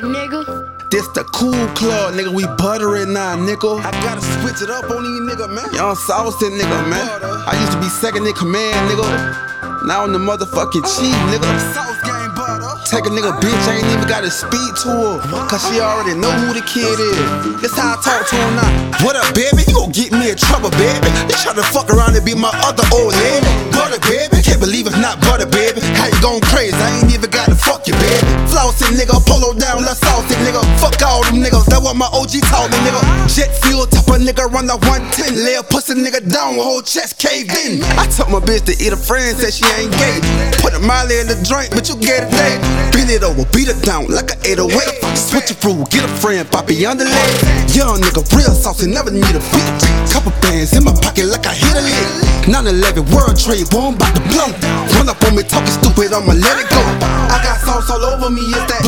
it, nigga. This the cool club, nigga. We butter it now, nigga. I gotta switch it up on these nigga, man. Young saucy nigga, man. I used to be second in command, nigga. Now I'm the motherfucking chief, nigga. Sauce game butter. Take a nigga bitch, I ain't even gotta speak to her. Cause she already know who the kid is. That's how I talk to him now. What up, baby? You gon' get me in trouble, baby. You try to fuck around and be my other old lady. Butter, baby. Can't believe it's not butter, baby. How you going crazy? I ain't even nigga, polo down, let's nigga. Fuck all them niggas, that what my OG taught me, nigga. Jet fuel, top a nigga, run the 110. Lay a pussy nigga down, whole chest caved in. I took my bitch to eat a friend, said she ain't gay. Put a molly in the drink, but you get it day. Bend it over, beat it down like a 808. Switch it through, get a friend, poppy the leg. Young nigga, real saucy, never need a beat. Couple bands in my pocket like I hit a lick. 9-11 World Trade, boy, I'm to blow. Run up on me talking stupid, I'ma let it go. I got sauce all over me, it's that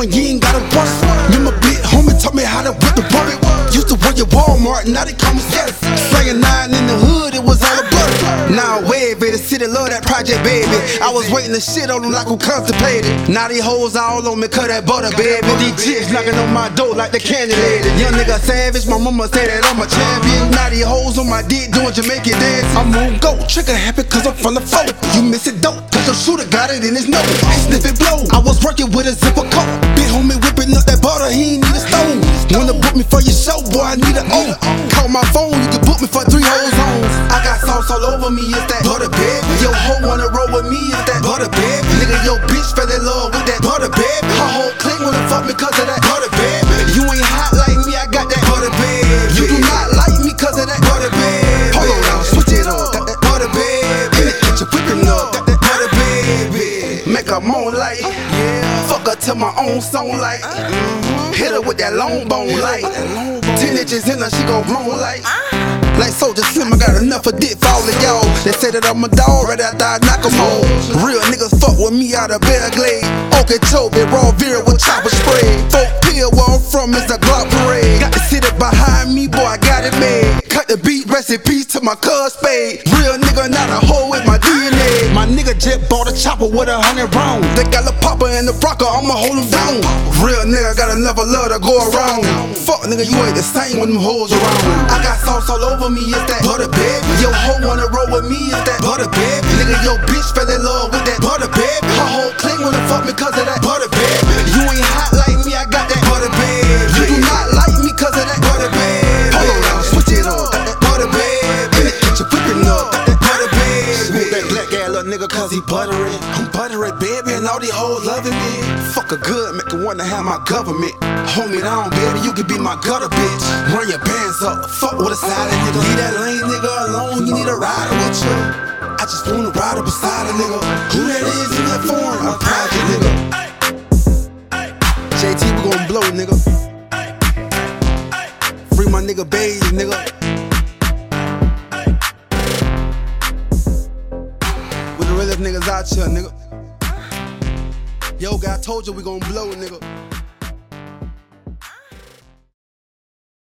mama, you ain't gotta work. You my big homie taught me how to whip the work. Used to work at Walmart, now they call me Seth. Slanging nine in the hood, it was all a butter. Now wave it, the city love that project, baby. I was waiting to shit on them like I'm constipated. Now these hoes all on me, cut that butter, baby. These chicks knocking on my door like the candy lady. Young nigga savage, my mama say that I'm a champion. Now these hoes on my dick doing Jamaican dance. I'm on go, trigger happy cause I'm from the flow. You miss it dope, cause your shooter got it in his nose. Sniff it blow, I was working with a zipper coat. Butter, he ain't need a stone. Wanna book me for your show, boy, I need a O. Call my phone, you can book me for three hoes homes. I got sauce all over me, it's that butter, baby. Yo, hoe wanna roll with me, it's that butter, baby. Nigga, yo, bitch fell in love with that butter, baby. Her whole clique wanna fuck me cause of that butter, baby. You ain't hot like me, I got that butter, baby. You do not like me cause of that butter, baby. Hold on switch it up, butter, baby. In the kitchen whipping that butter, baby. Make her moan to my own song like, mm-hmm. hit her with that long bone like, ten inches in her, she gon' groan like. Like Soulja Slim, I got enough of dick for all of y'all. They say that I'm a dog right after I knock 'em all. Real niggas fuck with me out of Belle Glade. Okeechobee, raw beer with chopper spray. Folk pill where I'm from is a Glock parade. Got the city behind me, in peace to my cuz spade. Real nigga, not a hoe with my DNA. My nigga jet bought a chopper with a hundred rounds. They got a popper and the rocker, I'ma hold him down. Real nigga got of love to go around. Fuck nigga, you ain't the same when them hoes around. I got sauce all over me, it's that butter, baby. Yo, hoe wanna roll with me, it's that butter, baby. Nigga, yo, bitch fell in love with that butter, baby. Her whole clique wanna fuck me cause of that butter, baby. Cause he buttery. I'm buttery, baby, and all these hoes loving me. Fuck a good, make her wanna have my government. Hold me down, baby, you can be my gutter, bitch. Run your bands up, fuck with a silent nigga. Leave that lame nigga alone, you need a rider with you. I just wanna ride up beside a nigga. Who that is in that form? I'm project nigga. JT, we gon' blow, nigga. Nigga. Yo, I told you we gon' blow, nigga.